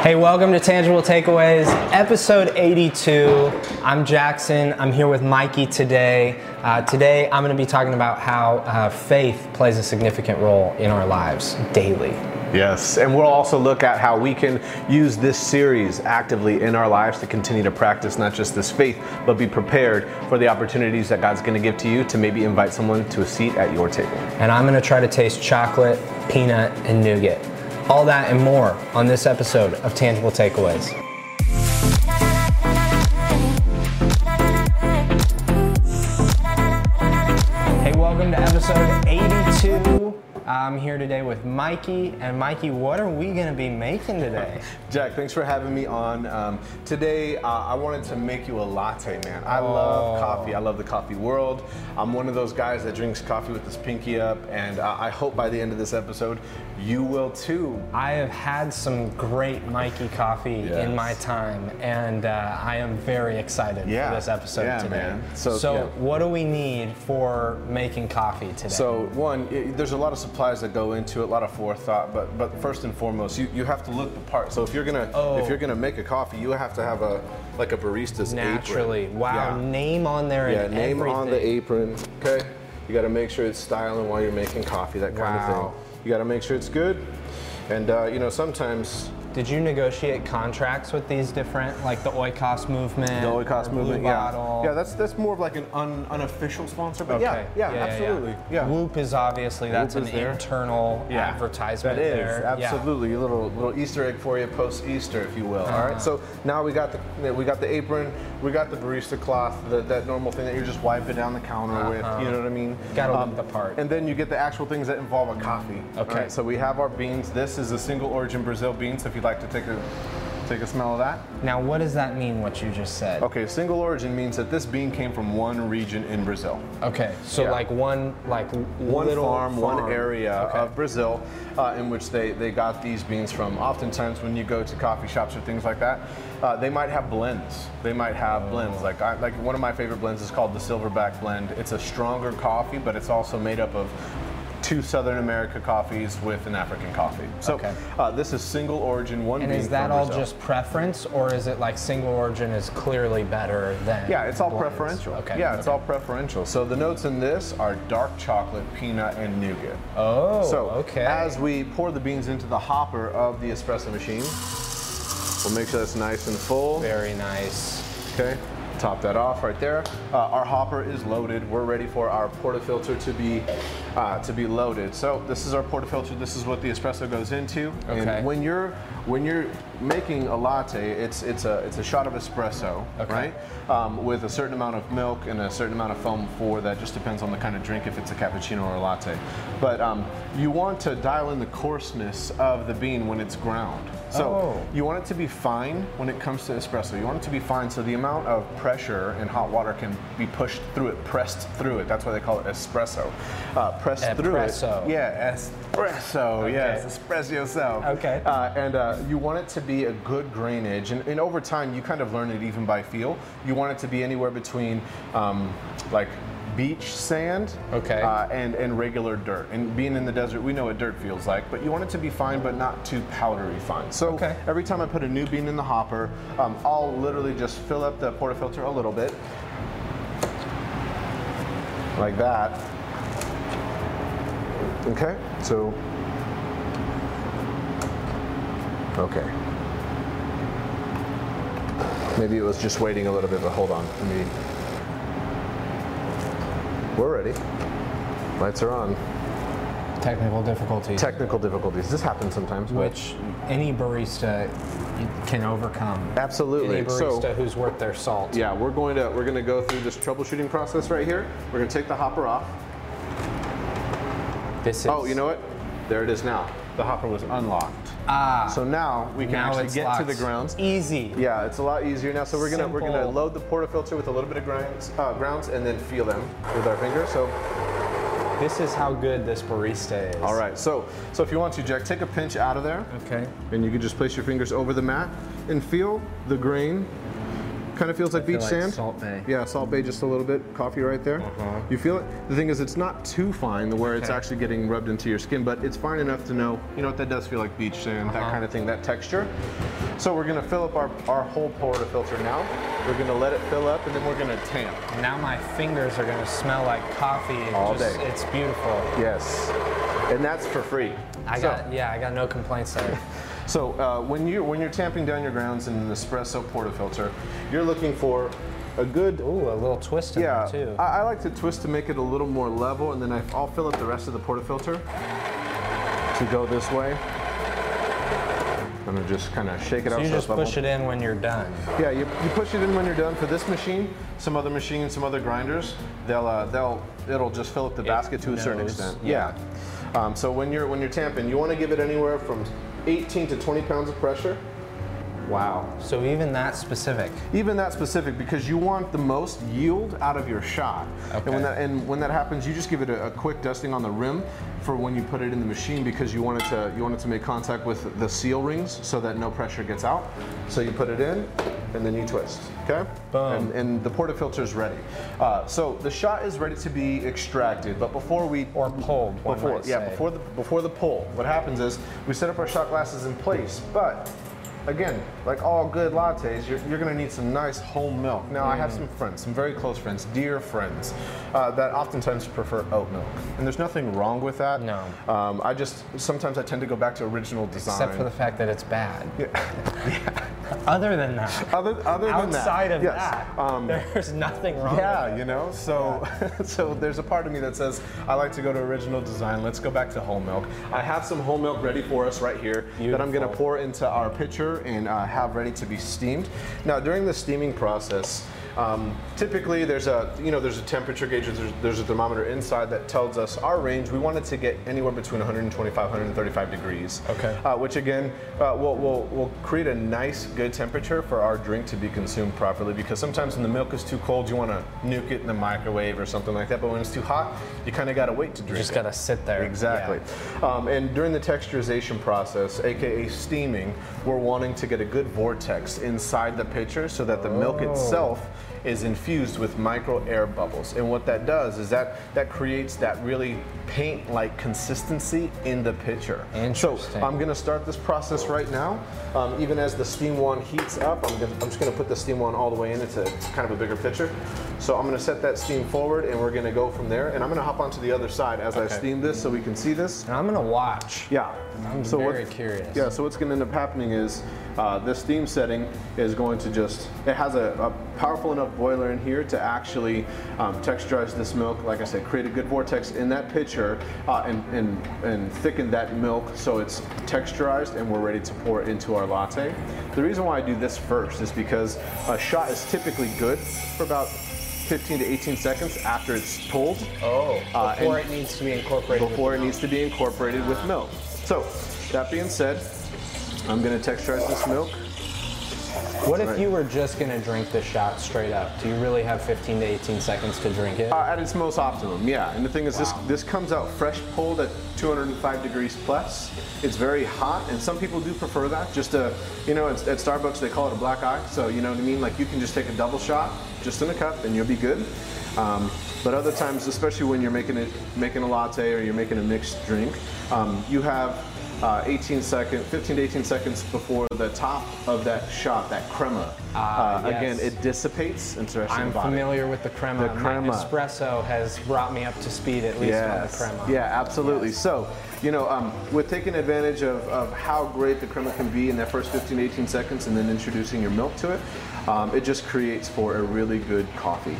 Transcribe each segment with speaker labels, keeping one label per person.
Speaker 1: Hey, welcome to Tangible Takeaways, episode 82. I'm Jackson. I'm here with Mikey today. Uh, today, I'm going to be talking about how uh, faith plays a significant role in our lives daily.
Speaker 2: Yes, and we'll also look at how we can use this series actively in our lives to continue to practice not just this faith, but be prepared for the opportunities that God's going to give to you to maybe invite someone to a seat at your table.
Speaker 1: And I'm going to try to taste chocolate, peanut, and nougat. All that and more on this episode of Tangible Takeaways. Hey, welcome to episode 82. I'm here today with Mikey. And Mikey, what are we going to be making today?
Speaker 2: Jack, thanks for having me on. Um, today, uh, I wanted to make you a latte, man. I
Speaker 1: Oh.
Speaker 2: love coffee. I love the coffee world. I'm one of those guys that drinks coffee with his pinky up, and uh, I hope by the end of this episode, you will too.
Speaker 1: I have had some great Mikey coffee
Speaker 2: Yes.
Speaker 1: in my time, and uh, I am very excited
Speaker 2: Yeah.
Speaker 1: for this episode
Speaker 2: Yeah,
Speaker 1: today.
Speaker 2: man. So, yeah.
Speaker 1: what do we need for making coffee today?
Speaker 2: So one, i there's a lot of supplies that go into it, a lot of forethought, but but first and foremost, you, you have to look the part. So if you're gonna
Speaker 1: Oh.
Speaker 2: if you're gonna make a coffee, you have to have a like a barista's
Speaker 1: naturally,
Speaker 2: apron.
Speaker 1: wow, name on there
Speaker 2: Yeah, name on the apron. Okay. You got to make sure it's styling while you're making coffee, that kind of thing. You got to make sure it's good. And uh, you know, sometimes
Speaker 1: Did you negotiate contracts with these different, like the Oikos movement?
Speaker 2: the Oikos movement,
Speaker 1: Blue
Speaker 2: yeah,
Speaker 1: Bottle?
Speaker 2: yeah, that's that's more of like an un, unofficial sponsor, but
Speaker 1: Okay.
Speaker 2: yeah, yeah, absolutely, yeah.
Speaker 1: Whoop is obviously that's
Speaker 2: Whoop
Speaker 1: an
Speaker 2: there.
Speaker 1: internal
Speaker 2: Yeah,
Speaker 1: advertisement
Speaker 2: That is
Speaker 1: there. Yeah.
Speaker 2: absolutely a little little Easter egg for you post Easter, if you will. All right. So now we got the we got the apron, we got the barista cloth, the, that normal thing that you're just wiping down the counter with. You know what I mean?
Speaker 1: Uh-huh.
Speaker 2: Um,
Speaker 1: Gotta look the part.
Speaker 2: And then you get the actual things that involve a coffee.
Speaker 1: Okay.
Speaker 2: right, so we have our beans. This is a single origin Brazil bean. So if you'd like to take a take a smell of that.
Speaker 1: Now, what does that mean? What you just said?
Speaker 2: Okay, single origin means that this bean came from one region in Brazil.
Speaker 1: Okay, so
Speaker 2: Yeah.
Speaker 1: like one like
Speaker 2: one
Speaker 1: little
Speaker 2: farm, one area
Speaker 1: Okay.
Speaker 2: of Brazil uh, in which they, they got these beans from. Oftentimes, when you go to coffee shops or things like that, uh, they might have blends. They might have blends. Like I, like one of my favorite blends is called the Silverback blend. It's a stronger coffee, but it's also made up of two Southern America coffees with an African coffee. So
Speaker 1: Okay.
Speaker 2: uh, this is single origin, one
Speaker 1: And is that all
Speaker 2: Brazil.
Speaker 1: just preference, or is it like single origin is clearly better than?
Speaker 2: Yeah, it's all
Speaker 1: blends?
Speaker 2: preferential.
Speaker 1: Okay.
Speaker 2: Yeah, it's all preferential. So the notes in this are dark chocolate, peanut, and nougat.
Speaker 1: Oh,
Speaker 2: So
Speaker 1: okay.
Speaker 2: as we pour the beans into the hopper of the espresso machine, we'll make sure that's nice and full.
Speaker 1: Very nice.
Speaker 2: Okay, top that off right there. Uh, our hopper is loaded. We're ready for our portafilter to be uh, to be loaded. So this is our portafilter. This is what the espresso goes into.
Speaker 1: Okay.
Speaker 2: And when you're when you're making a latte, it's it's a it's a shot of espresso,
Speaker 1: Okay.
Speaker 2: right? Um, with a certain amount of milk and a certain amount of foam for that. Just depends on the kind of drink if it's a cappuccino or a latte. But um, you want to dial in the coarseness of the bean when it's ground. So
Speaker 1: Oh.
Speaker 2: you want it to be fine when it comes to espresso. You want it to be fine so the amount of pressure in hot water can be pushed through it, pressed through it. That's why they call it espresso. Uh, through
Speaker 1: Espresso.
Speaker 2: it. Yeah, espresso. Yes, espresso yourself.
Speaker 1: Okay.
Speaker 2: Uh, and uh, you want it to be a good grainage. And, and over time, you kind of learn it even by feel. You want it to be anywhere between um, like beach sand
Speaker 1: Okay.
Speaker 2: uh, and, and regular dirt. And being in the desert, we know what dirt feels like, but you want it to be fine, but not too powdery fine. So
Speaker 1: Okay.
Speaker 2: every time I put a new bean in the hopper, um, I'll literally just fill up the portafilter a little bit, like that. Okay, so, okay. Maybe it was just waiting a little bit, but hold on. Let me. We're ready. Lights are on.
Speaker 1: Technical difficulties,
Speaker 2: Technical difficulties. This happens sometimes. but-
Speaker 1: which any barista can overcome.
Speaker 2: Absolutely.
Speaker 1: Any
Speaker 2: So-
Speaker 1: barista who's worth their salt.
Speaker 2: Yeah, we're going to we're going to go through this troubleshooting process right here. We're going to take the hopper off.
Speaker 1: This is.
Speaker 2: Oh, you know what? There it is now. The hopper was unlocked.
Speaker 1: Ah.
Speaker 2: So now we can
Speaker 1: now
Speaker 2: actually
Speaker 1: it's
Speaker 2: get to the grounds.
Speaker 1: Easy.
Speaker 2: Yeah, it's a lot easier now. So we're gonna we're gonna load the portafilter with a little bit of grounds, uh, grounds, and then feel them with our finger. So
Speaker 1: This is how good this barista is.
Speaker 2: all right. So so if you want to, Jack, take a pinch out of there,
Speaker 1: Okay.
Speaker 2: and you can just place your fingers over the mat and feel the grain Kind of feels like beach
Speaker 1: like
Speaker 2: sand.
Speaker 1: Salt Bae.
Speaker 2: Yeah, Salt Bae just a little bit. Coffee right there.
Speaker 1: Uh-huh.
Speaker 2: You feel it? The thing is, it's not too fine where it's actually getting rubbed into your skin, but it's fine enough to know, you know what, that does feel like beach sand, that
Speaker 1: Uh-huh.
Speaker 2: kind of thing, that texture. So we're gonna fill up our, our whole portafilter now. We're gonna let it fill up and then we're gonna tamp.
Speaker 1: Now my fingers are gonna smell like coffee. It
Speaker 2: All
Speaker 1: just-
Speaker 2: day.
Speaker 1: It's beautiful.
Speaker 2: Yes. And that's for free.
Speaker 1: I
Speaker 2: So-
Speaker 1: got yeah, I got no complaints there.
Speaker 2: So uh, when you when you're tamping down your grounds in an espresso portafilter, you're looking for a good.
Speaker 1: Ooh, a little twist in
Speaker 2: Yeah,
Speaker 1: there too.
Speaker 2: I, I like to twist to make it a little more level, and then I, I'll fill up the rest of the portafilter to go this way. I'm gonna just kind of shake it
Speaker 1: so
Speaker 2: out.
Speaker 1: you
Speaker 2: so
Speaker 1: just push it in when you're done.
Speaker 2: Yeah, you, you push it in when you're done. For this machine, some other machines, some other grinders, they'll uh, they'll it'll just fill up the basket to a certain extent.
Speaker 1: yeah.
Speaker 2: Yeah. Um, so when you're when you're tamping, you want to give it anywhere from 18 to 20 pounds of pressure.
Speaker 1: Wow. So even that specific.
Speaker 2: Even that specific because you want the most yield out of your shot. And
Speaker 1: Okay.
Speaker 2: when that and when that happens, you just give it a, a quick dusting on the rim for when you put it in the machine because you want it to you want it to make contact with the seal rings so that no pressure gets out. So you put it in and then you twist. Okay.
Speaker 1: Boom.
Speaker 2: And, and the portafilter is ready. Uh, so the shot is ready to be extracted, but before we
Speaker 1: Or pulled,
Speaker 2: before yeah
Speaker 1: say.
Speaker 2: before the before the pull, what happens is we set up our shot glasses in place, but again, like all good lattes, you're, you're gonna need some nice whole milk. Now, I have
Speaker 1: Mm.
Speaker 2: some friends, some very close friends, dear friends, uh, that oftentimes prefer oat milk. And there's nothing wrong with that.
Speaker 1: No.
Speaker 2: Um, I just, sometimes I tend to go back to original design.
Speaker 1: Except for the fact that it's bad. Yeah. yeah. Other than that.
Speaker 2: other, other than that,
Speaker 1: Outside of
Speaker 2: yes.
Speaker 1: that,
Speaker 2: Um,
Speaker 1: there's nothing wrong.
Speaker 2: Yeah, you know. So, so there's a part of me that says I like to go to original design. Let's go back to whole milk. I have some whole milk ready for us right here that I'm going to pour into our pitcher and uh, have ready to be steamed. Now, during the steaming process. Um, typically, there's a you know there's a temperature gauge. There's, there's a thermometer inside that tells us our range. We want it to get anywhere between 125 135 degrees.
Speaker 1: Okay.
Speaker 2: Uh, which again uh, will will will create a nice good temperature for our drink to be consumed properly. Because sometimes when the milk is too cold, you want to nuke it in the microwave or something like that. But when it's too hot, you kind of got to wait to drink.
Speaker 1: You just gotta sit there.
Speaker 2: Exactly. Um, and during the texturization process, aka steaming, we're wanting to get a good vortex inside the pitcher so that the milk
Speaker 1: Oh.
Speaker 2: itself is infused with micro air bubbles. And what that does is that that creates that really paint-like consistency in the pitcher. And
Speaker 1: so.
Speaker 2: I'm going to start this process right now. Um, even as the steam wand heats up, I'm, gonna, I'm just going to put the steam wand all the way in. It's a it's kind of a bigger pitcher. So I'm going to set that steam forward, and we're going to go from there. And I'm going to hop onto the other side as I steam this, so we can see this.
Speaker 1: And I'm gonna watch.
Speaker 2: Yeah.
Speaker 1: I'm
Speaker 2: so
Speaker 1: very curious.
Speaker 2: Yeah. So what's going to end up happening is uh, this steam setting is going to just it has a, a powerful enough boiler in here to actually um, texturize this milk. Like I said, create a good vortex in that pitcher uh, and, and and thicken that milk so it's texturized and we're ready to pour it into our latte. The reason why I do this first is because a shot is typically good for about 15 to 18 seconds after it's pulled.
Speaker 1: Oh.
Speaker 2: Uh,
Speaker 1: Before it needs to be incorporated.
Speaker 2: before it
Speaker 1: milk.
Speaker 2: needs to be incorporated with milk. So, that being said, I'm gonna texturize this milk.
Speaker 1: What if
Speaker 2: Right.
Speaker 1: you were just gonna drink the shot straight up? Do you really have 15 to 18 seconds to drink it?
Speaker 2: Uh, at its most optimum, yeah. And the thing is,
Speaker 1: Wow.
Speaker 2: this this comes out fresh pulled at 205 degrees plus. It's very hot, and some people do prefer that. Just a, you know, it's, at Starbucks they call it a black eye. So you know what I mean? Like you can just take a double shot, just in a cup, and you'll be good. Um, but other times, especially when you're making it, making a latte or you're making a mixed drink, um, you have uh, 18 seconds, 15 to 18 seconds before the top of that shot, that crema.
Speaker 1: Ah,
Speaker 2: uh, Again, it dissipates rest
Speaker 1: I'm familiar with the crema.
Speaker 2: The
Speaker 1: My
Speaker 2: crema.
Speaker 1: espresso has brought me up to speed at least on the crema.
Speaker 2: Yeah, absolutely.
Speaker 1: Yes.
Speaker 2: So, you know, um, with taking advantage of, of how great the crema can be in that first 15 to 18 seconds and then introducing your milk to it, um, it just creates for a really good coffee.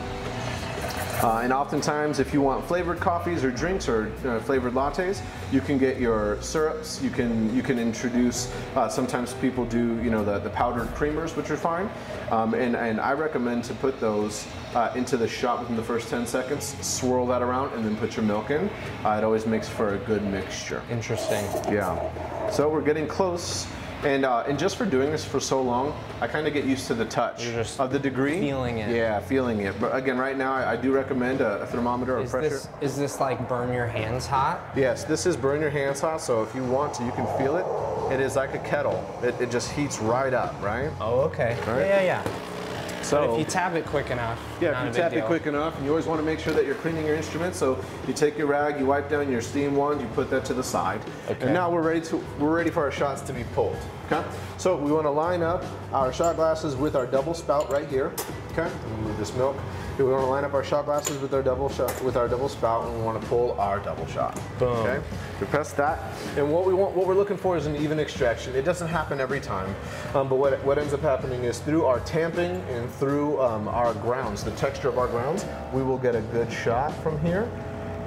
Speaker 2: Uh, and oftentimes, if you want flavored coffees or drinks or uh, flavored lattes, you can get your syrups. You can you can introduce. Uh, sometimes people do you know the, the powdered creamers, which are fine. Um, and and I recommend to put those uh, into the shot within the first 10 seconds. Swirl that around and then put your milk in. Uh, it always makes for a good mixture.
Speaker 1: Interesting.
Speaker 2: Yeah. So we're getting close. And, uh, and just for doing this for so long, I kind of get used to the touch
Speaker 1: You're just
Speaker 2: of the degree.
Speaker 1: feeling it.
Speaker 2: Yeah, feeling it. But again, right now, I, I do recommend a, a thermometer or
Speaker 1: Is
Speaker 2: pressure.
Speaker 1: this is this like burn your hands hot?
Speaker 2: Yes, this is burn your hands hot, so if you want to, you can feel it. It is like a kettle. It, it just heats right up, right?
Speaker 1: Oh, okay.
Speaker 2: Right.
Speaker 1: Yeah, yeah, yeah.
Speaker 2: So
Speaker 1: if you tap it quick enough,
Speaker 2: yeah, if you tap it quick enough, and you always want to make sure that you're cleaning your instrument. So you take your rag, you wipe down your steam wand, you put that to the side,
Speaker 1: Okay.
Speaker 2: and now we're ready to we're ready for our shots to be pulled. Okay, so we want to line up our shot glasses with our double spout right here. Okay, remove this milk. We want to line up our shot glasses with our double shot with our double spout, and we want to pull our double shot.
Speaker 1: Boom.
Speaker 2: Okay, we press that, and what we want, what we're looking for is an even extraction. It doesn't happen every time, um, but what what ends up happening is through our tamping and through um, our grounds, the texture of our grounds, we will get a good shot from here.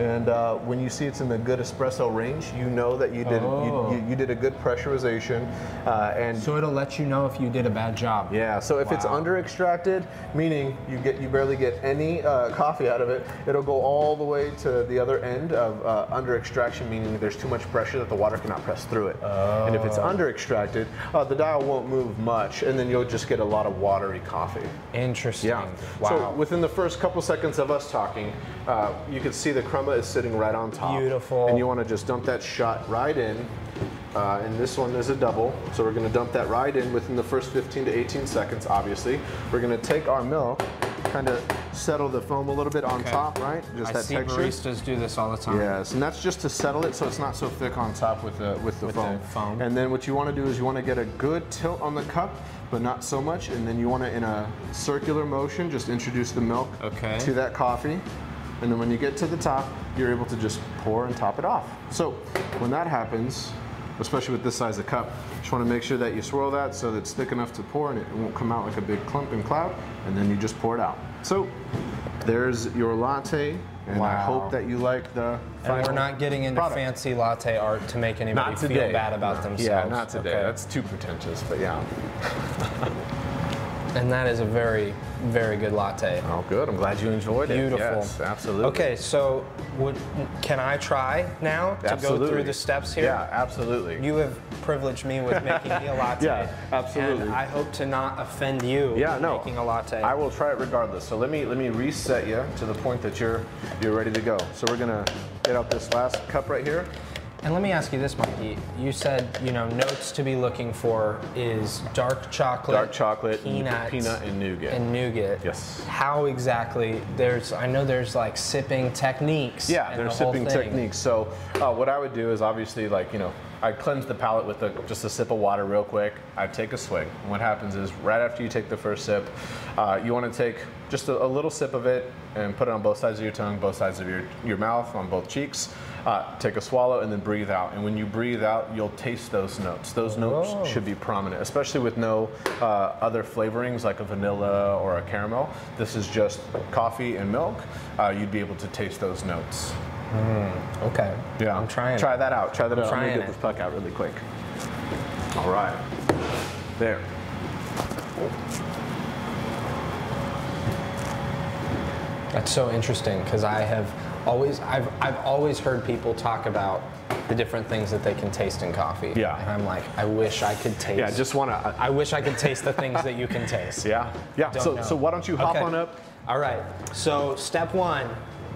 Speaker 2: And uh, when you see it's in the good espresso range, you know that you did
Speaker 1: Oh.
Speaker 2: you, you, you did a good pressurization, uh, and
Speaker 1: So it'll let you know if you did a bad job.
Speaker 2: yeah, so if it's under extracted, meaning you get you barely get any uh, coffee out of it, it'll go all the way to the other end of uh, under extraction, meaning there's too much pressure that the water cannot press through it. Oh. And if it's
Speaker 1: Oh.
Speaker 2: under extracted, uh, the dial won't move much, and then you'll just get a lot of watery coffee.
Speaker 1: Interesting.
Speaker 2: Yeah.
Speaker 1: Wow.
Speaker 2: So within the first couple seconds of us talking, uh, you can see the is sitting right on top.
Speaker 1: Beautiful.
Speaker 2: And you want to just dump that shot right in. Uh, and this one is a double, so we're going to dump that right in within the first 15 to 18 seconds. Obviously, we're going to take our milk, kind of settle the foam a little bit on
Speaker 1: Okay.
Speaker 2: top, right? Just
Speaker 1: I
Speaker 2: that
Speaker 1: see
Speaker 2: texture.
Speaker 1: baristas do this all the time.
Speaker 2: Yes, and that's just to settle it so it's not so thick on top with the with the,
Speaker 1: With the
Speaker 2: foam.
Speaker 1: foam.
Speaker 2: And then what you want to do is you want to get a good tilt on the cup, but not so much. And then you want to, in a circular motion, just introduce the milk
Speaker 1: Okay.
Speaker 2: to that coffee. And then when you get to the top, you're able to just pour and top it off. So when that happens, especially with this size of cup, just want to make sure that you swirl that so that it's thick enough to pour and it won't come out like a big clump and cloud. And then you just pour it out. So there's your latte. And I hope that you like the
Speaker 1: And we're not getting into
Speaker 2: product.
Speaker 1: fancy latte art to make anybody feel bad about
Speaker 2: No.
Speaker 1: themselves.
Speaker 2: Yeah, not today.
Speaker 1: Okay.
Speaker 2: That's too pretentious, but yeah.
Speaker 1: and that is a very, very good latte.
Speaker 2: Oh, good. I'm glad you enjoyed it.
Speaker 1: Beautiful.
Speaker 2: Yes, absolutely.
Speaker 1: Okay, so would, can I try now to
Speaker 2: Absolutely.
Speaker 1: go through the steps here?
Speaker 2: Yeah, absolutely.
Speaker 1: You have privileged me with making me a latte.
Speaker 2: Yeah, absolutely.
Speaker 1: And I hope to not offend you
Speaker 2: yeah, no.
Speaker 1: making a latte.
Speaker 2: I will try it regardless. So let me let me reset you to the point that you're you're ready to go. So we're gonna get out this last cup right here.
Speaker 1: And let me ask you this, Mikey. You said, you know, notes to be looking for is dark chocolate,
Speaker 2: Dark chocolate,
Speaker 1: peanuts,
Speaker 2: peanut, and nougat.
Speaker 1: and nougat.
Speaker 2: Yes.
Speaker 1: How exactly? There's, I know there's like sipping techniques.
Speaker 2: Yeah, there's
Speaker 1: the
Speaker 2: sipping techniques. So uh, what I would do is obviously like you know I cleanse the palate with a, just a sip of water real quick. I take a swig. What happens is right after you take the first sip, uh, you want to take just a, a little sip of it and put it on both sides of your tongue, both sides of your your mouth, on both cheeks. Uh, take a swallow and then breathe out. And when you breathe out, you'll taste those notes. Those notes
Speaker 1: Whoa.
Speaker 2: should be prominent, especially with no uh, other flavorings like a vanilla or a caramel. This is just coffee and milk. Uh, you'd be able to taste those notes.
Speaker 1: Okay.
Speaker 2: Yeah,
Speaker 1: I'm trying.
Speaker 2: Try that out. Try that
Speaker 1: I'm
Speaker 2: out. I'm
Speaker 1: trying
Speaker 2: gonna get
Speaker 1: it.
Speaker 2: this puck out really quick. All right. There.
Speaker 1: That's so interesting because I have always I've I've always heard people talk about the different things that they can taste in coffee.
Speaker 2: Yeah.
Speaker 1: And I'm like, I wish I could taste.
Speaker 2: Yeah, just wanna.
Speaker 1: I wish I could taste the things that you can taste.
Speaker 2: yeah. Yeah.
Speaker 1: Don't
Speaker 2: So
Speaker 1: know.
Speaker 2: so why don't you hop
Speaker 1: Okay.
Speaker 2: on up?
Speaker 1: All right. So step one,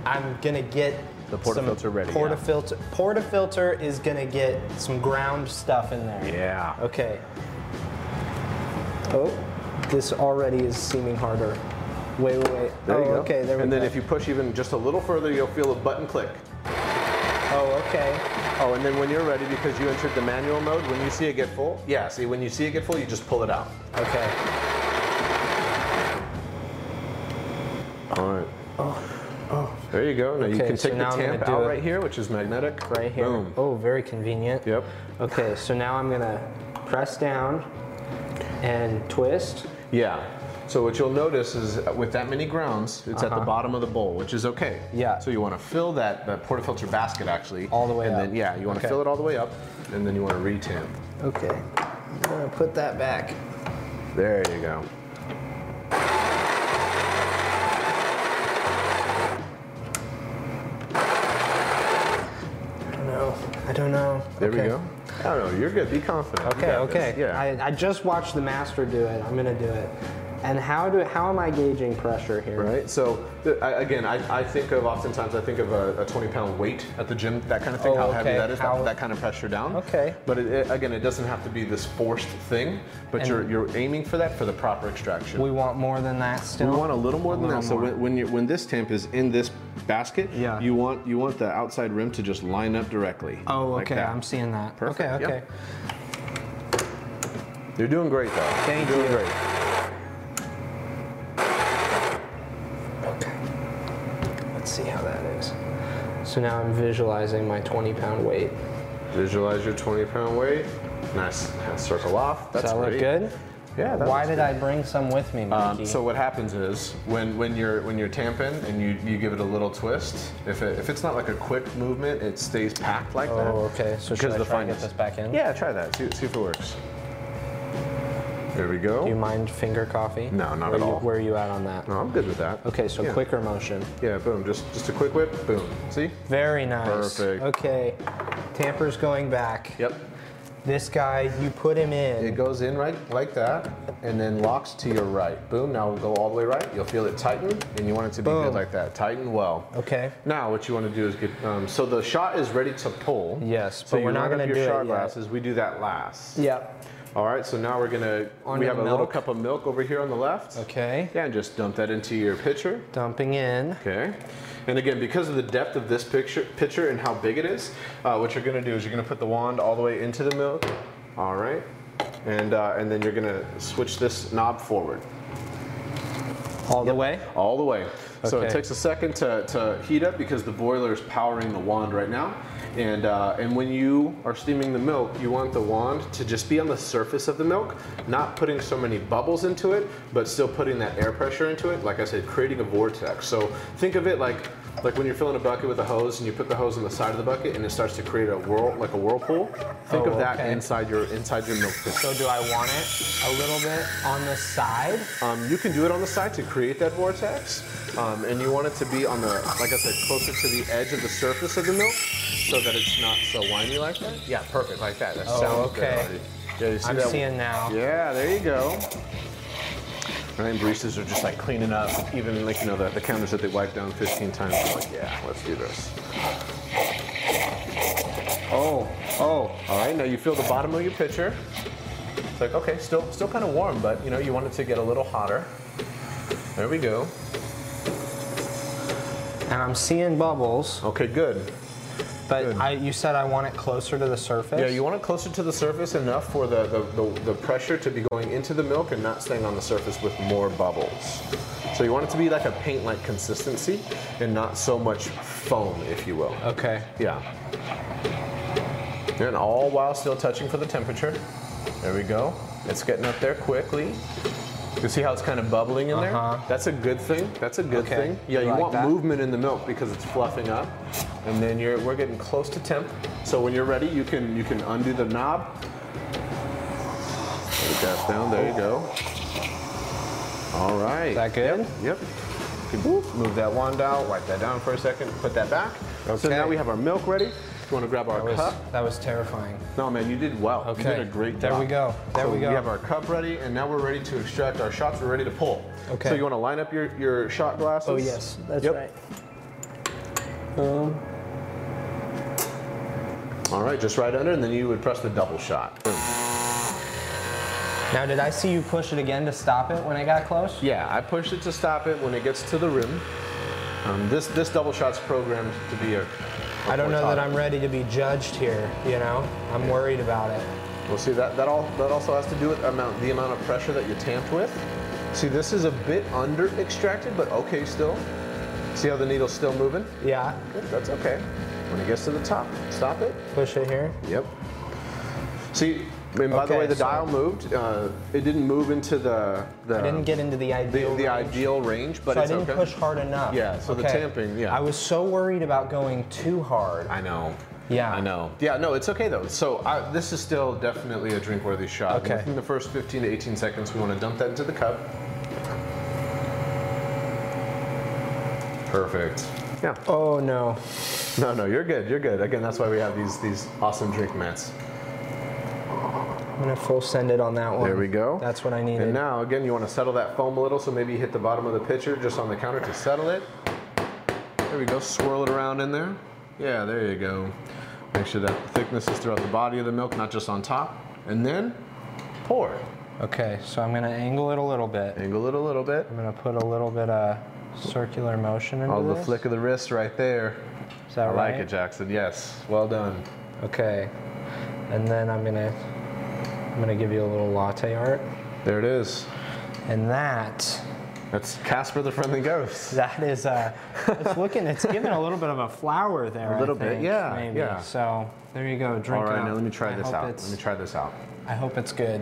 Speaker 1: I'm gonna get
Speaker 2: The portafilter ready, yeah.
Speaker 1: Portafilter. Portafilter is gonna get some ground stuff in there.
Speaker 2: Yeah.
Speaker 1: Okay. Oh, this already is seeming harder. Wait, wait, wait.
Speaker 2: There
Speaker 1: oh,
Speaker 2: you go.
Speaker 1: okay. There we go.
Speaker 2: and then if you push even just a little further, you'll feel a button click.
Speaker 1: Oh, okay.
Speaker 2: Oh, and then when you're ready, because you entered the manual mode, when you see it get full, yeah. See, when you see it get full, you just pull it out.
Speaker 1: Okay.
Speaker 2: All right. Oh. oh. There you go. Now you
Speaker 1: Okay,
Speaker 2: can
Speaker 1: so
Speaker 2: take the
Speaker 1: I'm gonna
Speaker 2: tamp out
Speaker 1: it
Speaker 2: right here, which is magnetic.
Speaker 1: Right here.
Speaker 2: Boom.
Speaker 1: Oh, very convenient.
Speaker 2: Yep.
Speaker 1: Okay, so now I'm gonna press down and twist.
Speaker 2: Yeah. So what you'll notice is uh, with that many grounds, it's at the
Speaker 1: Uh-huh.
Speaker 2: bottom of the bowl, which is okay.
Speaker 1: Yeah.
Speaker 2: So you want to fill that, that portafilter basket actually.
Speaker 1: All the way
Speaker 2: and
Speaker 1: up.
Speaker 2: then yeah, you want to
Speaker 1: Okay.
Speaker 2: fill it all the way up, and then you want to retamp.
Speaker 1: Okay. I'm gonna put that back.
Speaker 2: There you go.
Speaker 1: I don't know. I don't know.
Speaker 2: There
Speaker 1: okay.
Speaker 2: we go. I don't know. You're good. Be confident.
Speaker 1: Okay, okay.
Speaker 2: this. Yeah.
Speaker 1: I, I just watched the master do it. I'm gonna do it. And how do how am I gauging pressure here?
Speaker 2: Right. So again, I, I think of oftentimes I think of a, a 20 pound weight at the gym, that kind of thing.
Speaker 1: Oh,
Speaker 2: how heavy that is,
Speaker 1: How-
Speaker 2: that, that kind of pressure down.
Speaker 1: Okay.
Speaker 2: But it, it- again, it doesn't have to be this forced thing. But
Speaker 1: And-
Speaker 2: you're you're aiming for that for the proper extraction.
Speaker 1: We want more than that still.
Speaker 2: We want a little more
Speaker 1: A
Speaker 2: than
Speaker 1: little
Speaker 2: that. So
Speaker 1: more.
Speaker 2: when when, you when this tamp is in this basket,
Speaker 1: Yeah.
Speaker 2: you want you want the outside rim to just line up directly.
Speaker 1: Oh,
Speaker 2: like
Speaker 1: okay.
Speaker 2: that.
Speaker 1: I'm seeing that.
Speaker 2: Perfect,
Speaker 1: Okay,
Speaker 2: yep.
Speaker 1: okay.
Speaker 2: You're doing great though.
Speaker 1: Thank
Speaker 2: You're doing
Speaker 1: you.
Speaker 2: great.
Speaker 1: Let's see how that is. So now I'm visualizing my 20 pound weight.
Speaker 2: Visualize your 20 pound weight. Nice. Circle off. That's
Speaker 1: Does that look good?
Speaker 2: Yeah. That
Speaker 1: Why did
Speaker 2: good.
Speaker 1: I bring some with me, Mikey?
Speaker 2: Um, so what happens is when, when you're when you're tamping and you, you give it a little twist, if it, if it's not like a quick movement, it stays packed like that.
Speaker 1: oh, okay. So should
Speaker 2: because
Speaker 1: I
Speaker 2: the
Speaker 1: try and get this back in?
Speaker 2: Yeah, try that. See, see if it works. There we go.
Speaker 1: Do you mind finger coffee?
Speaker 2: No, not
Speaker 1: Where
Speaker 2: at
Speaker 1: you-
Speaker 2: all.
Speaker 1: Where are you at on that?
Speaker 2: no, I'm good with that.
Speaker 1: Okay, so
Speaker 2: Yeah.
Speaker 1: quicker motion.
Speaker 2: Yeah, boom. Just just a quick whip. Boom. See?
Speaker 1: Very nice.
Speaker 2: Perfect.
Speaker 1: Okay. Tamper's going back.
Speaker 2: Yep.
Speaker 1: This guy, you put him in.
Speaker 2: It goes in right like that, and then locks to your right. Boom. Now we'll go all the way right. You'll feel it tighten, and you want it to be
Speaker 1: Boom.
Speaker 2: good like that. Tighten well.
Speaker 1: Okay.
Speaker 2: Now what you want to do is get. Um, so the shot is ready to pull.
Speaker 1: Yes,
Speaker 2: So
Speaker 1: but we're not gonna
Speaker 2: your
Speaker 1: do it
Speaker 2: shot
Speaker 1: yet.
Speaker 2: glasses. We do that last.
Speaker 1: Yep.
Speaker 2: All right. So now we're gonna.
Speaker 1: On
Speaker 2: we have a little cup of milk over here on the left.
Speaker 1: Okay.
Speaker 2: Yeah, and just dump that into your pitcher.
Speaker 1: Dumping in.
Speaker 2: Okay. And again, because of the depth of this picture, pitcher and how big it is, uh, what you're gonna do is you're gonna put the wand all the way into the milk. All right. And uh, and then you're gonna switch this knob forward
Speaker 1: All the way.
Speaker 2: all the way. Okay. So it takes a second to, to heat up because the boiler is powering the wand right now. And, uh, and when you are steaming the milk, you want the wand to just be on the surface of the milk, not putting so many bubbles into it, but still putting that air pressure into it. Like I said, creating a vortex. So think of it like like when you're filling a bucket with a hose and you put the hose on the side of the bucket and it starts to create a whirl like a whirlpool. Think
Speaker 1: Oh,
Speaker 2: of that
Speaker 1: okay.
Speaker 2: inside your inside your milk.
Speaker 1: So do I want it a little bit on the side?
Speaker 2: Um, you can do it on the side to create that vortex, um, and you want it to be on the, like I said, closer to the edge of the surface of the milk, so that it's not so whiny like that. Yeah, perfect, like that. That
Speaker 1: Oh,
Speaker 2: sounds good
Speaker 1: okay.
Speaker 2: already. Yeah, you see
Speaker 1: I'm
Speaker 2: that?
Speaker 1: seeing now.
Speaker 2: Yeah, there you go. Right, and baristas are just like cleaning up, even like you know the, the counters that they wipe down 15 times. They're like, yeah, let's do this. Oh, oh. All right, now you feel the bottom of your pitcher. It's like okay, still still kind of warm, but you know you want it to get a little hotter. There we go.
Speaker 1: And I'm seeing bubbles,
Speaker 2: Okay, good.
Speaker 1: But I, you said I want it closer to the surface.
Speaker 2: Yeah, you want it closer to the surface enough for the, the, the, the pressure to be going into the milk and not staying on the surface with more bubbles. So you want it to be like a paint-like consistency and not so much foam, if you will.
Speaker 1: Okay.
Speaker 2: Yeah. And all while still touching for the temperature. There we go. It's getting up there quickly. You see how it's kind of bubbling in
Speaker 1: Uh-huh.
Speaker 2: there? That's a good thing. That's a good
Speaker 1: Okay.
Speaker 2: thing. Yeah,
Speaker 1: You
Speaker 2: you,
Speaker 1: like
Speaker 2: want
Speaker 1: that?
Speaker 2: movement in the milk because it's fluffing up. And then you're we're getting close to temp. So when you're ready, you can you can undo the knob. Put the gas down. There you go. All right.
Speaker 1: Is that good?
Speaker 2: Yep. Can move that wand out, wipe that down for a second, put that back. So now we have our milk ready. You want to grab our
Speaker 1: That was,
Speaker 2: cup?
Speaker 1: that was terrifying.
Speaker 2: No, man, you did well.
Speaker 1: Okay.
Speaker 2: You did a great job.
Speaker 1: There we go. There
Speaker 2: so
Speaker 1: we go.
Speaker 2: We have our cup ready, and now we're ready to extract our shots. We're ready to pull.
Speaker 1: Okay.
Speaker 2: So you want to line up your, your shot glasses?
Speaker 1: Oh yes, that's
Speaker 2: Yep.
Speaker 1: right. Um,
Speaker 2: All right, just right under, and then you would press the double shot. Boom.
Speaker 1: now, did I see you push it again to stop it when I got close?
Speaker 2: Yeah, I pushed it to stop it when it gets to the rim. Um, this this double shot's programmed to be a.
Speaker 1: I don't know that. I'm ready to be judged here. You know, I'm worried about it.
Speaker 2: Well, see that that all that also has to do with amount the amount of pressure that you're tamped with. See, this is a bit under extracted, but okay still. See how the needle's still moving?
Speaker 1: Yeah,
Speaker 2: Good, that's okay. When it gets to the top, stop it.
Speaker 1: push it here.
Speaker 2: Yep. See, and by the way, the
Speaker 1: so-
Speaker 2: dial moved. Uh, it didn't move into the the,
Speaker 1: I didn't get into the
Speaker 2: the,
Speaker 1: ideal.
Speaker 2: the
Speaker 1: range.
Speaker 2: ideal range, but
Speaker 1: so I didn't
Speaker 2: okay.
Speaker 1: push hard enough.
Speaker 2: Yeah, so the tamping, yeah.
Speaker 1: I was so worried about going too hard.
Speaker 2: I know.
Speaker 1: Yeah.
Speaker 2: I know. Yeah, no, it's okay though. So I, this is still definitely a drink-worthy shot.
Speaker 1: Okay.
Speaker 2: Within the first 15 to 18 seconds, we want to dump that into the cup. Perfect. Yeah.
Speaker 1: Oh no.
Speaker 2: No, no, you're good. You're good. Again, that's why we have these these awesome drink mats.
Speaker 1: Gonna full send it on that one.
Speaker 2: There we go.
Speaker 1: That's what I needed.
Speaker 2: And now, again, you want to settle that foam a little, so maybe you hit the bottom of the pitcher just on the counter to settle it. There we go. Swirl it around in there. Yeah, there you go. Make sure that the thickness is throughout the body of the milk, not just on top. And then pour.
Speaker 1: Okay, so I'm gonna angle it a little bit.
Speaker 2: Angle it a little bit.
Speaker 1: I'm gonna put a little bit of circular motion into
Speaker 2: Oh, the
Speaker 1: this.
Speaker 2: flick of the wrist right there.
Speaker 1: Is that
Speaker 2: I
Speaker 1: right?
Speaker 2: like it, Jackson. Yes, well done.
Speaker 1: Okay, and then I'm gonna I'm gonna give you a little latte art,
Speaker 2: There it is.
Speaker 1: and that
Speaker 2: That's Casper the Friendly Ghost.
Speaker 1: that is uh, it's looking it's giving a little bit of a flower there.
Speaker 2: A little
Speaker 1: I
Speaker 2: bit, yeah,
Speaker 1: maybe.
Speaker 2: yeah.
Speaker 1: So there you go. Drink
Speaker 2: All
Speaker 1: it up.
Speaker 2: now let me try
Speaker 1: I
Speaker 2: this out. Let me try this out.
Speaker 1: I hope it's good.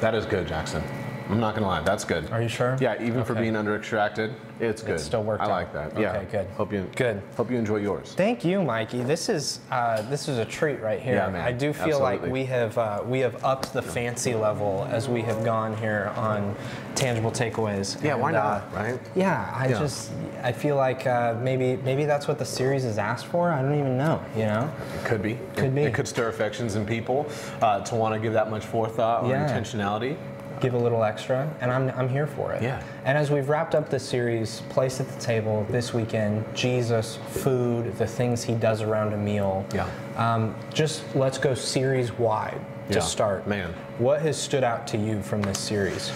Speaker 2: That is good, Jackson. I'm not gonna lie, that's good.
Speaker 1: Are you sure?
Speaker 2: Yeah, even for being under extracted, it's good.
Speaker 1: It still worked
Speaker 2: I
Speaker 1: out.
Speaker 2: like that. Yeah.
Speaker 1: Okay, good.
Speaker 2: Hope you
Speaker 1: Good.
Speaker 2: Hope you enjoy yours.
Speaker 1: Thank you, Mikey. This is uh, this is a treat right here.
Speaker 2: Yeah, man.
Speaker 1: I do feel like we have uh, we have upped the fancy level as we have gone here on tangible takeaways.
Speaker 2: Yeah, why
Speaker 1: And, uh,
Speaker 2: not, right?
Speaker 1: Yeah, I
Speaker 2: Yeah.
Speaker 1: just I feel like uh, maybe maybe that's what the series is asked for. I don't even know. You know?
Speaker 2: It could be.
Speaker 1: Could
Speaker 2: it,
Speaker 1: be.
Speaker 2: It could stir affections in people uh, to want to give that much forethought or
Speaker 1: Yeah.
Speaker 2: intentionality.
Speaker 1: Give a little extra, and I'm, I'm here for it.
Speaker 2: Yeah.
Speaker 1: And as we've wrapped up this series, Place at the Table this weekend, Jesus, food, the things he does around a meal.
Speaker 2: Yeah.
Speaker 1: Um, just let's go series wide to
Speaker 2: Yeah.
Speaker 1: start.
Speaker 2: Man.
Speaker 1: What has stood out to you from this series?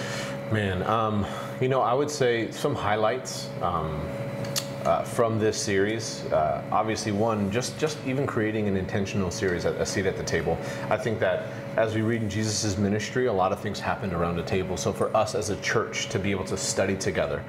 Speaker 2: Man, um, you know, I would say some highlights um, uh, from this series. Uh, obviously, one just just even creating an intentional series, a, a seat at the table. I think that as we read in Jesus' ministry, a lot of things happened around a table. So for us as a church to be able to study together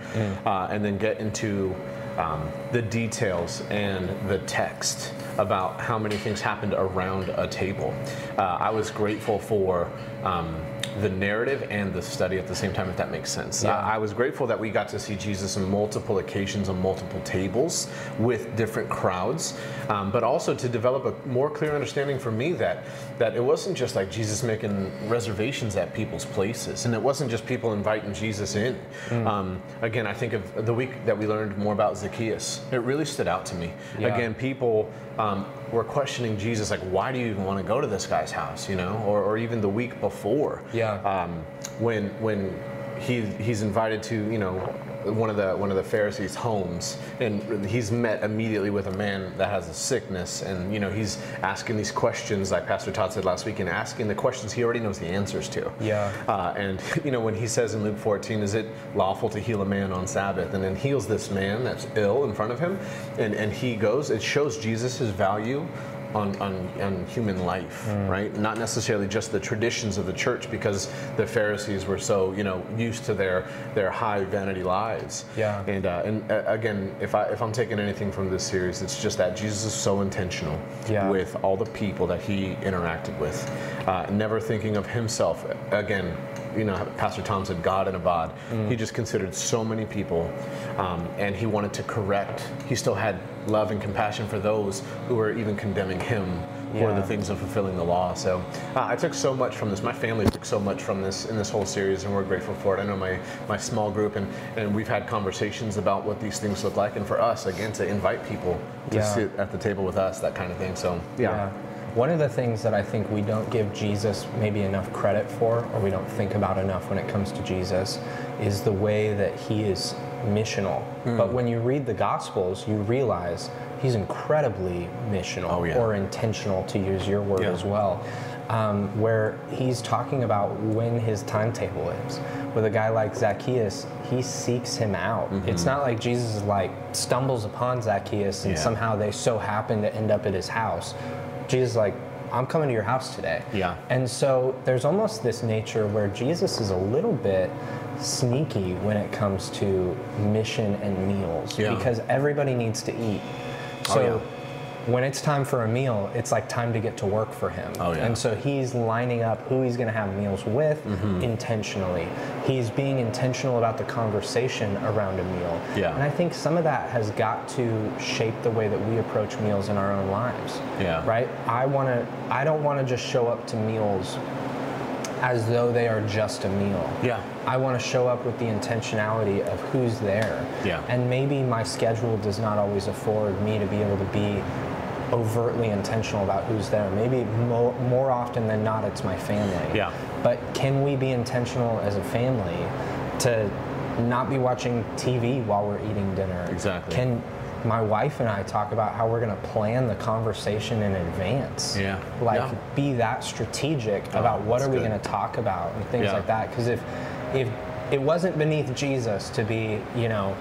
Speaker 2: uh, and then get into um, the details and the text about how many things happened around a table. Uh, I was grateful for um, the narrative and the study at the same time, if that makes sense.
Speaker 1: Yeah.
Speaker 2: I, I was grateful that we got to see Jesus on multiple occasions on multiple tables with different crowds, um, but also to develop a more clear understanding for me that that it wasn't just like Jesus making reservations at people's places, and it wasn't just people inviting Jesus in.
Speaker 1: Mm.
Speaker 2: Um, again, I think of the week that we learned more about Zacchaeus. It really stood out to me.
Speaker 1: Yeah.
Speaker 2: Again, people um, were questioning Jesus, like, why do you even want to go to this guy's house, you know? Or, or even the week before,
Speaker 1: Yeah.
Speaker 2: um, when when he he's invited to, you know, one of the one of the Pharisees' homes, and he's met immediately with a man that has a sickness, and you know he's asking these questions, like Pastor Todd said last week, and asking the questions he already knows the answers to.
Speaker 1: Yeah.
Speaker 2: Uh, and you know when he says in Luke 14, "Is it lawful to heal a man on Sabbath?" and then heals this man that's ill in front of him, and and he goes. It shows Jesus his value. On, on, on human life,
Speaker 1: Mm.
Speaker 2: right? Not necessarily just the traditions of the church, because the Pharisees were so, you know, used to their their high vanity lives.
Speaker 1: Yeah.
Speaker 2: And uh, and uh, again, if I if I'm taking anything from this series, it's just that Jesus is so intentional
Speaker 1: Yeah.
Speaker 2: with all the people that he interacted with, uh, never thinking of himself. Again, you know, Pastor Tom said God in a bod.
Speaker 1: Mm.
Speaker 2: He just considered so many people, um, and he wanted to correct. He still had love and compassion for those who are even condemning him for
Speaker 1: Yeah.
Speaker 2: the things of fulfilling the law. So uh, I took so much from this. My family took so much from this in this whole series, and we're grateful for it. I know my my small group, and and we've had conversations about what these things look like, and for us again to invite people to
Speaker 1: Yeah.
Speaker 2: sit at the table with us, that kind of thing. So yeah.
Speaker 1: One of the things that I think we don't give Jesus maybe enough credit for, or we don't think about enough when it comes to Jesus, is the way that he is missional.
Speaker 2: Hmm.
Speaker 1: But when you read the Gospels, you realize he's incredibly missional
Speaker 2: Oh, yeah.
Speaker 1: or intentional, to use your word
Speaker 2: Yeah.
Speaker 1: as well. Um, where he's talking about when his timetable is. With a guy like Zacchaeus, he seeks him out. It's not like Jesus like stumbles upon Zacchaeus and
Speaker 2: Mm-hmm. Yeah.
Speaker 1: somehow they so happen to end up at his house. Jesus is like, I'm coming to your house today.
Speaker 2: Yeah.
Speaker 1: And so there's almost this nature where Jesus is a little bit sneaky when it comes to mission and meals
Speaker 2: Yeah.
Speaker 1: because everybody needs to eat.
Speaker 2: Oh,
Speaker 1: So
Speaker 2: yeah.
Speaker 1: When it's time for a meal, it's like time to get to work for him.
Speaker 2: Oh, yeah.
Speaker 1: And so he's lining up who he's going to have meals with
Speaker 2: Mm-hmm.
Speaker 1: intentionally. He's being intentional about the conversation around a meal.
Speaker 2: Yeah.
Speaker 1: And I think some of that has got to shape the way that we approach meals in our own lives.
Speaker 2: Yeah.
Speaker 1: Right? I want to I don't want to just show up to meals as though they are just a meal.
Speaker 2: Yeah.
Speaker 1: I want to show up with the intentionality of who's there.
Speaker 2: Yeah.
Speaker 1: And maybe my schedule does not always afford me to be able to be overtly intentional about who's there. Maybe more, more often than not, it's my family.
Speaker 2: Yeah.
Speaker 1: But can we be intentional as a family to not be watching TV while we're eating dinner?
Speaker 2: Exactly.
Speaker 1: Can my wife and I talk about how we're going to plan the conversation in advance?
Speaker 2: Yeah.
Speaker 1: Like
Speaker 2: Yeah.
Speaker 1: be that strategic
Speaker 2: Oh,
Speaker 1: about what are we going to talk about and things
Speaker 2: Yeah.
Speaker 1: like that. Because if if it wasn't beneath Jesus to be, you know,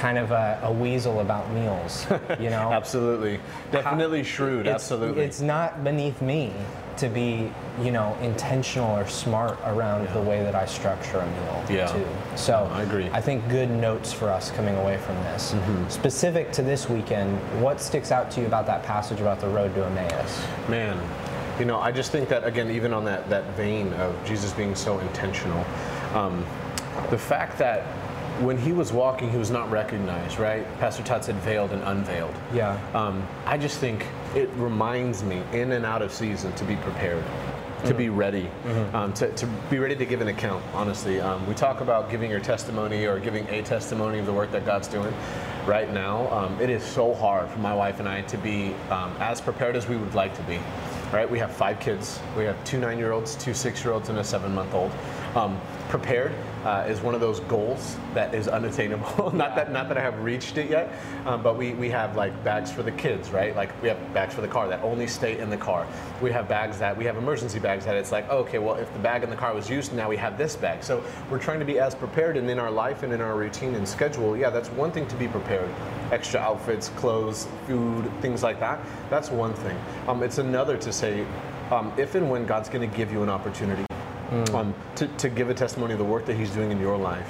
Speaker 1: kind of a, a weasel about meals, you know,
Speaker 2: Absolutely. Definitely shrewd.
Speaker 1: it's,
Speaker 2: Absolutely.
Speaker 1: It's not beneath me to be, you know, intentional or smart around the way that I structure a meal
Speaker 2: Yeah.
Speaker 1: too. So
Speaker 2: I agree.
Speaker 1: I think good notes for us coming away from this.
Speaker 2: Mm-hmm.
Speaker 1: Specific to this weekend, what sticks out to you about that passage about the road to Emmaus?
Speaker 2: Man, you know, I just think that again, even on that that vein of Jesus being so intentional, um, the fact that when he was walking, he was not recognized, right? Pastor Todd said veiled and unveiled.
Speaker 1: Yeah.
Speaker 2: Um, I just think it reminds me, in and out of season, to be prepared, to be ready, um, to, to be ready to give an account. Honestly, um, we talk about giving your testimony or giving a testimony of the work that God's doing. Right now, um, it is so hard for my wife and I to be um, as prepared as we would like to be. Right? We have five kids. We have two nine-year-olds, two six-year-olds, and a seven-month-old. Um, prepared uh, is one of those goals that is unattainable. not that not that I have reached it yet, um, but we, we have like bags for the kids, right? Like we have bags for the car that only stay in the car. We have bags that we have emergency bags that it's like, okay, well if the bag in the car was used, now we have this bag. So we're trying to be as prepared and in our life and in our routine and schedule. Yeah, that's one thing to be prepared. Extra outfits, clothes, food, things like that. That's one thing. Um, it's another to say, um, if and when God's going to give you an opportunity um, to, to give a testimony of the work that he's doing in your life.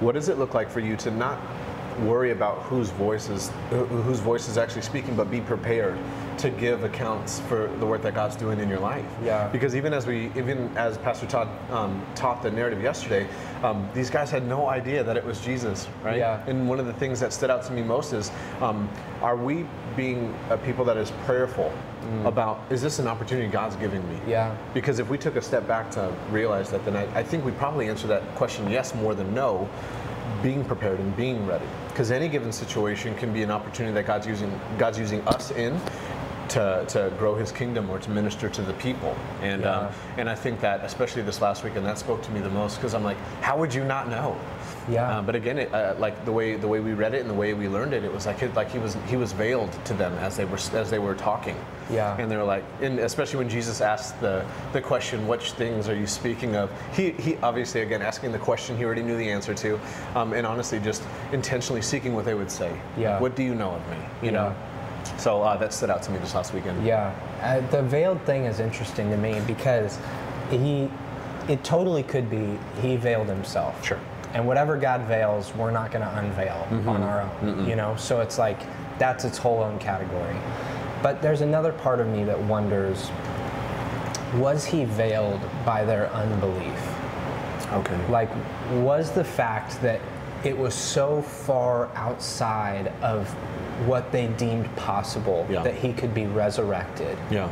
Speaker 2: What does it look like for you to not worry about whose voice is who- whose voice is actually speaking, but be prepared to give accounts for the work that God's doing in your life?
Speaker 1: Yeah.
Speaker 2: Because even as we, even as Pastor Todd um, taught the narrative yesterday, um, these guys had no idea that it was Jesus, right?
Speaker 1: Yeah.
Speaker 2: And one of the things that stood out to me most is, um, are we being a people that is prayerful about is this an opportunity God's giving me?
Speaker 1: Yeah.
Speaker 2: Because if we took a step back to realize that, then I, I think we probably answer that question yes more than no, being prepared and being ready. Because any given situation can be an opportunity that God's using God's using us in to, to grow His kingdom or to minister to the people. And um, and I think that especially this last weekend that spoke to me the most because I'm like, how would you not know?
Speaker 1: Yeah.
Speaker 2: Uh, but again, it, uh, like the way the way we read it and the way we learned it, it was like it, like he was he was veiled to them as they were as they were talking.
Speaker 1: Yeah.
Speaker 2: And they were like, and especially when Jesus asked the the question, which things are you speaking of? He he obviously again asking the question he already knew the answer to, um, and honestly just intentionally seeking what they would say.
Speaker 1: Yeah.
Speaker 2: What do you know of me? You
Speaker 1: Yeah.
Speaker 2: know. So uh, that stood out to me this last weekend.
Speaker 1: Yeah, uh, the veiled thing is interesting to me because he, it totally could be he veiled himself.
Speaker 2: Sure.
Speaker 1: And whatever God veils, we're not going to unveil mm-hmm. on our own. You know, so it's like that's its whole own category. But there's another part of me that wonders: Was he veiled by their unbelief?
Speaker 2: Okay.
Speaker 1: Like, was the fact that it was so far outside of what they deemed possible
Speaker 2: Yeah.
Speaker 1: that he could be resurrected?
Speaker 2: Yeah.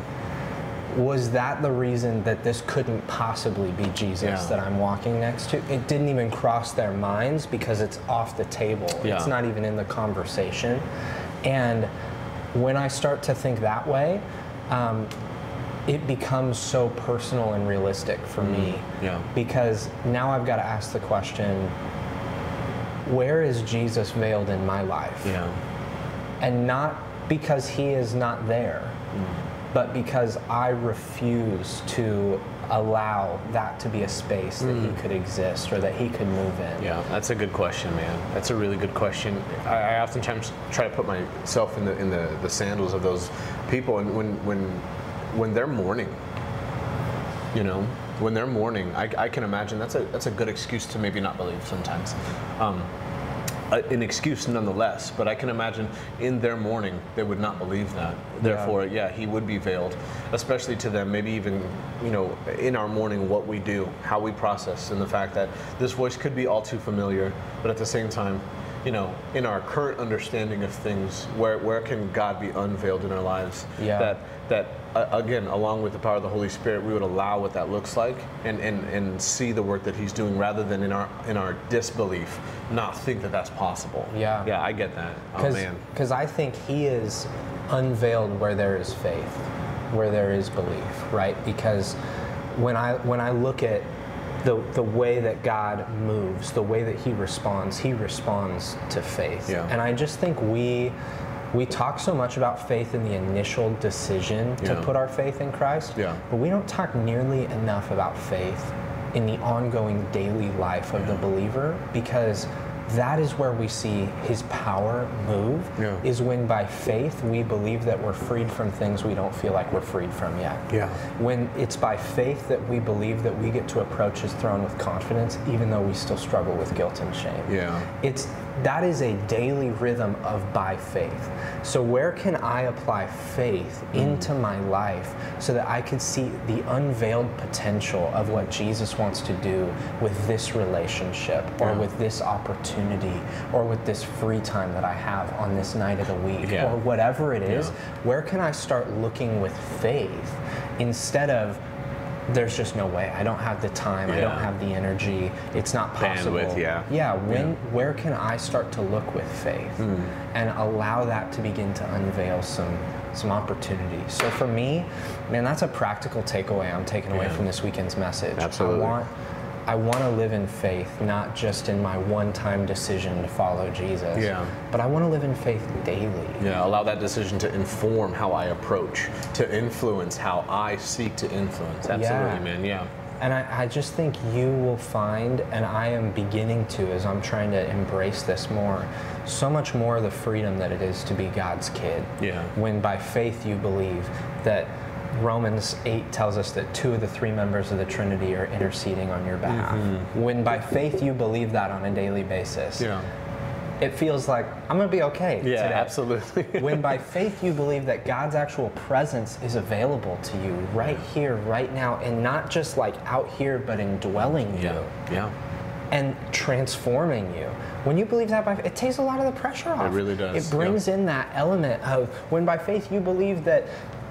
Speaker 1: Was that the reason that this couldn't possibly be Jesus
Speaker 2: Yeah.
Speaker 1: that I'm walking next to? It didn't even cross their minds because it's off the table.
Speaker 2: Yeah.
Speaker 1: It's not even in the conversation. And when I start to think that way, um, it becomes so personal and realistic for me.
Speaker 2: Mm-hmm. yeah.
Speaker 1: Because now I've got to ask the question where is Jesus veiled in my life?
Speaker 2: Yeah.
Speaker 1: and not because he is not there, but because I refuse to allow that to be a space that he could exist or that he could move in.
Speaker 2: Yeah, that's a good question, man. That's a really good question. I, I oftentimes try to put myself in the in the, the sandals of those people, and when when when they're mourning, you know, when they're mourning, I, I can imagine that's a that's a good excuse to maybe not believe sometimes. Um, a- an excuse nonetheless, but I can imagine in their mourning they would not believe that. Therefore, yeah, he would be veiled, especially to them. Maybe even, you know, in our mourning, what we do, how we process, and the fact that this voice could be all too familiar, but at the same time, you know, in our current understanding of things, where, where can God be unveiled in our lives?
Speaker 1: Yeah.
Speaker 2: That, that uh, again, along with the power of the Holy Spirit, we would allow what that looks like and, and, and see the work that He's doing rather than in our, in our disbelief, not think that that's possible.
Speaker 1: Yeah.
Speaker 2: Yeah, I get that. Oh, man.
Speaker 1: Because I think he is unveiled where there is faith, where there is belief, right? Because when I when I look at the the way that God moves, the way that he responds, he responds to faith.
Speaker 2: Yeah.
Speaker 1: And I just think we we talk so much about faith in the initial decision to put our faith in Christ,
Speaker 2: Yeah.
Speaker 1: but we don't talk nearly enough about faith in the ongoing daily life of the believer because that is where we see his power move
Speaker 2: Yeah.
Speaker 1: is when by faith we believe that we're freed from things we don't feel like we're freed from yet.
Speaker 2: Yeah.
Speaker 1: When it's by faith that we believe that we get to approach his throne with confidence even though we still struggle with guilt and shame.
Speaker 2: Yeah.
Speaker 1: It's that is a daily rhythm of by faith. So where can I apply faith into my life so that I can see the unveiled potential of what Jesus wants to do with this relationship or
Speaker 2: Yeah.
Speaker 1: with this opportunity or with this free time that I have on this night of the week
Speaker 2: Yeah.
Speaker 1: or whatever it is,
Speaker 2: Yeah.
Speaker 1: where can I start looking with faith instead of there's just no way. I don't have the time. I don't have the energy. It's not possible.
Speaker 2: Bandwidth, yeah.
Speaker 1: Yeah, when where can I start to look with faith
Speaker 2: Hmm.
Speaker 1: and allow that to begin to unveil some some opportunity. So for me, man, that's a practical takeaway I'm taking away from this weekend's message.
Speaker 2: Absolutely.
Speaker 1: I want I want to live in faith, not just in my one-time decision to follow Jesus.
Speaker 2: Yeah.
Speaker 1: But I want to live in faith daily.
Speaker 2: Yeah, allow that decision to inform how I approach, to influence how I seek to influence. Absolutely,
Speaker 1: Yeah.
Speaker 2: man. Yeah.
Speaker 1: And I, I just think you will find, and I am beginning to as I'm trying to embrace this more, so much more of the freedom that it is to be God's kid.
Speaker 2: Yeah.
Speaker 1: When by faith you believe that Romans 8 tells us that two of the three members of the Trinity are interceding on your behalf. Mm-hmm. When by faith you believe that on a daily basis,
Speaker 2: Yeah.
Speaker 1: it feels like I'm going to be okay
Speaker 2: Yeah,
Speaker 1: today.
Speaker 2: absolutely.
Speaker 1: when by faith you believe that God's actual presence is available to you right here, right now, and not just like out here, but indwelling you
Speaker 2: yeah. Yeah.
Speaker 1: and transforming you. When you believe that by faith, it takes a lot of the pressure off.
Speaker 2: It really does,
Speaker 1: It brings in that element of when by faith you believe that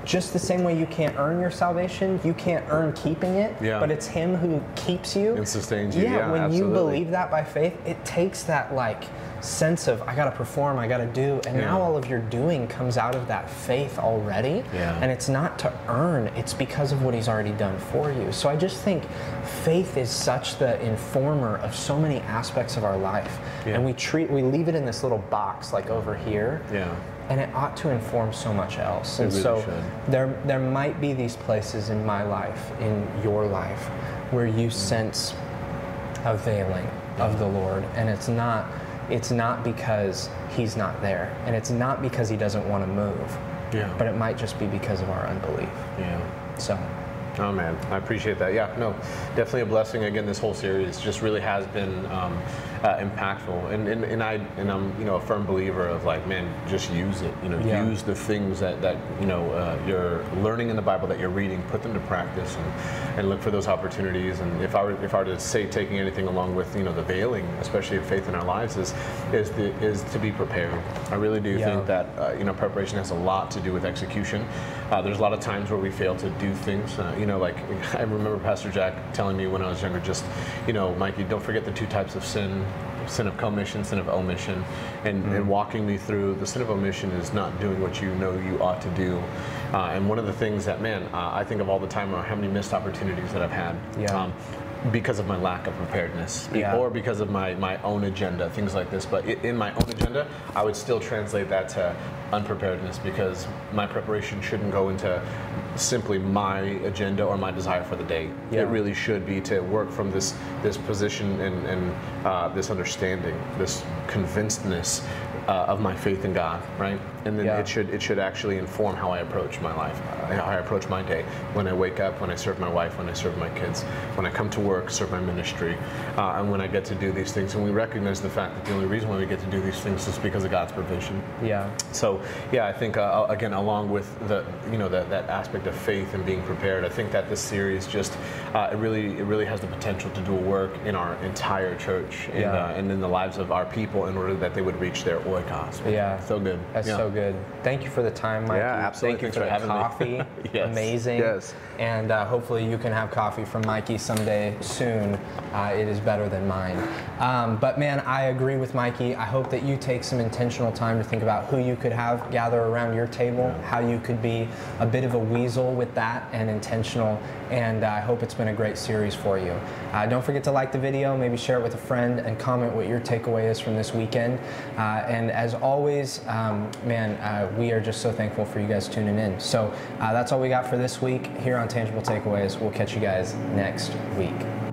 Speaker 1: just the same way you can't earn your salvation, you can't earn keeping it,
Speaker 2: Yeah.
Speaker 1: but it's him who keeps you.
Speaker 2: And sustains you, yeah,
Speaker 1: when you believe that by faith, it takes that like sense of I got to perform, I got to do, and now all of your doing comes out of that faith already.
Speaker 2: Yeah.
Speaker 1: And it's not to earn, it's because of what he's already done for you. So I just think faith is such the informer of so many aspects of our life.
Speaker 2: Yeah.
Speaker 1: And we treat we leave it in this little box like over here.
Speaker 2: Yeah.
Speaker 1: And it ought to inform so much else.
Speaker 2: It
Speaker 1: and
Speaker 2: really
Speaker 1: so
Speaker 2: should.
Speaker 1: there there might be these places in my life, in your life, where you sense a veiling of the Lord. And it's not it's not because he's not there. And it's not because he doesn't want to move.
Speaker 2: Yeah.
Speaker 1: But it might just be because of our unbelief.
Speaker 2: Yeah.
Speaker 1: So
Speaker 2: Oh man, I appreciate that. Yeah, no, definitely a blessing. Again, this whole series just really has been um, uh, impactful, and, and and I and I'm you know a firm believer of like, man, just use it. You know,
Speaker 1: Yeah.
Speaker 2: use the things that that you know uh, you're learning in the Bible that you're reading, put them to practice, and, and look for those opportunities. And if I were if I were to say taking anything along with you know the veiling, especially of faith in our lives, is is the is to be prepared. I really do
Speaker 1: Yeah.
Speaker 2: think that uh, you know preparation has a lot to do with execution. Uh, there's a lot of times where we fail to do things. Uh, you know, like I remember Pastor Jack telling me when I was younger, just you know, Mikey, don't forget the two types of sin: sin of commission, sin of omission, and, and walking me through the sin of omission is not doing what you know you ought to do. Uh, and one of the things that, man, uh, I think of all the time are how many missed opportunities that I've had.
Speaker 1: Yeah.
Speaker 2: Um, because of my lack of preparedness,
Speaker 1: Yeah.
Speaker 2: or because of my, my own agenda, things like this. But in my own agenda, I would still translate that to unpreparedness because my preparation shouldn't go into simply my agenda or my desire for the day.
Speaker 1: Yeah.
Speaker 2: It really should be to work from this this position and, and uh, this understanding, this convincedness uh, of my faith in God, right? And then
Speaker 1: Yeah.
Speaker 2: it should it should actually inform how I approach my life, uh, how I approach my day. When I wake up, when I serve my wife, when I serve my kids, when I come to work, serve my ministry, uh, and when I get to do these things. And we recognize the fact that the only reason why we get to do these things is because of God's provision.
Speaker 1: Yeah.
Speaker 2: So yeah, I think uh, again, along with the you know that, that aspect of faith and being prepared, I think that this series just uh, it really it really has the potential to do a work in our entire church and,
Speaker 1: Yeah.
Speaker 2: uh, and in the lives of our people in order that they would reach their oikos.
Speaker 1: Yeah.
Speaker 2: so good.
Speaker 1: That's
Speaker 2: Yeah.
Speaker 1: so good. Thank you for the time, Mikey.
Speaker 2: Yeah, absolutely.
Speaker 1: Thank you
Speaker 2: Thanks
Speaker 1: for,
Speaker 2: for
Speaker 1: the
Speaker 2: having me.
Speaker 1: coffee.
Speaker 2: Yes.
Speaker 1: Amazing.
Speaker 2: Yes.
Speaker 1: And uh, hopefully you can have coffee from Mikey someday soon. Uh, it is better than mine. Um, but man, I agree with Mikey. I hope that you take some intentional time to think about who you could have gather around your table, how you could be a bit of a weasel with that and intentional. And uh, I hope it's been a great series for you. Uh, don't forget to like the video, maybe share it with a friend, and comment what your takeaway is from this weekend. Uh, and as always, um, man, uh, we are just so thankful for you guys tuning in. So uh, that's all we got for this week here on Tangible Takeaways. We'll catch you guys next week.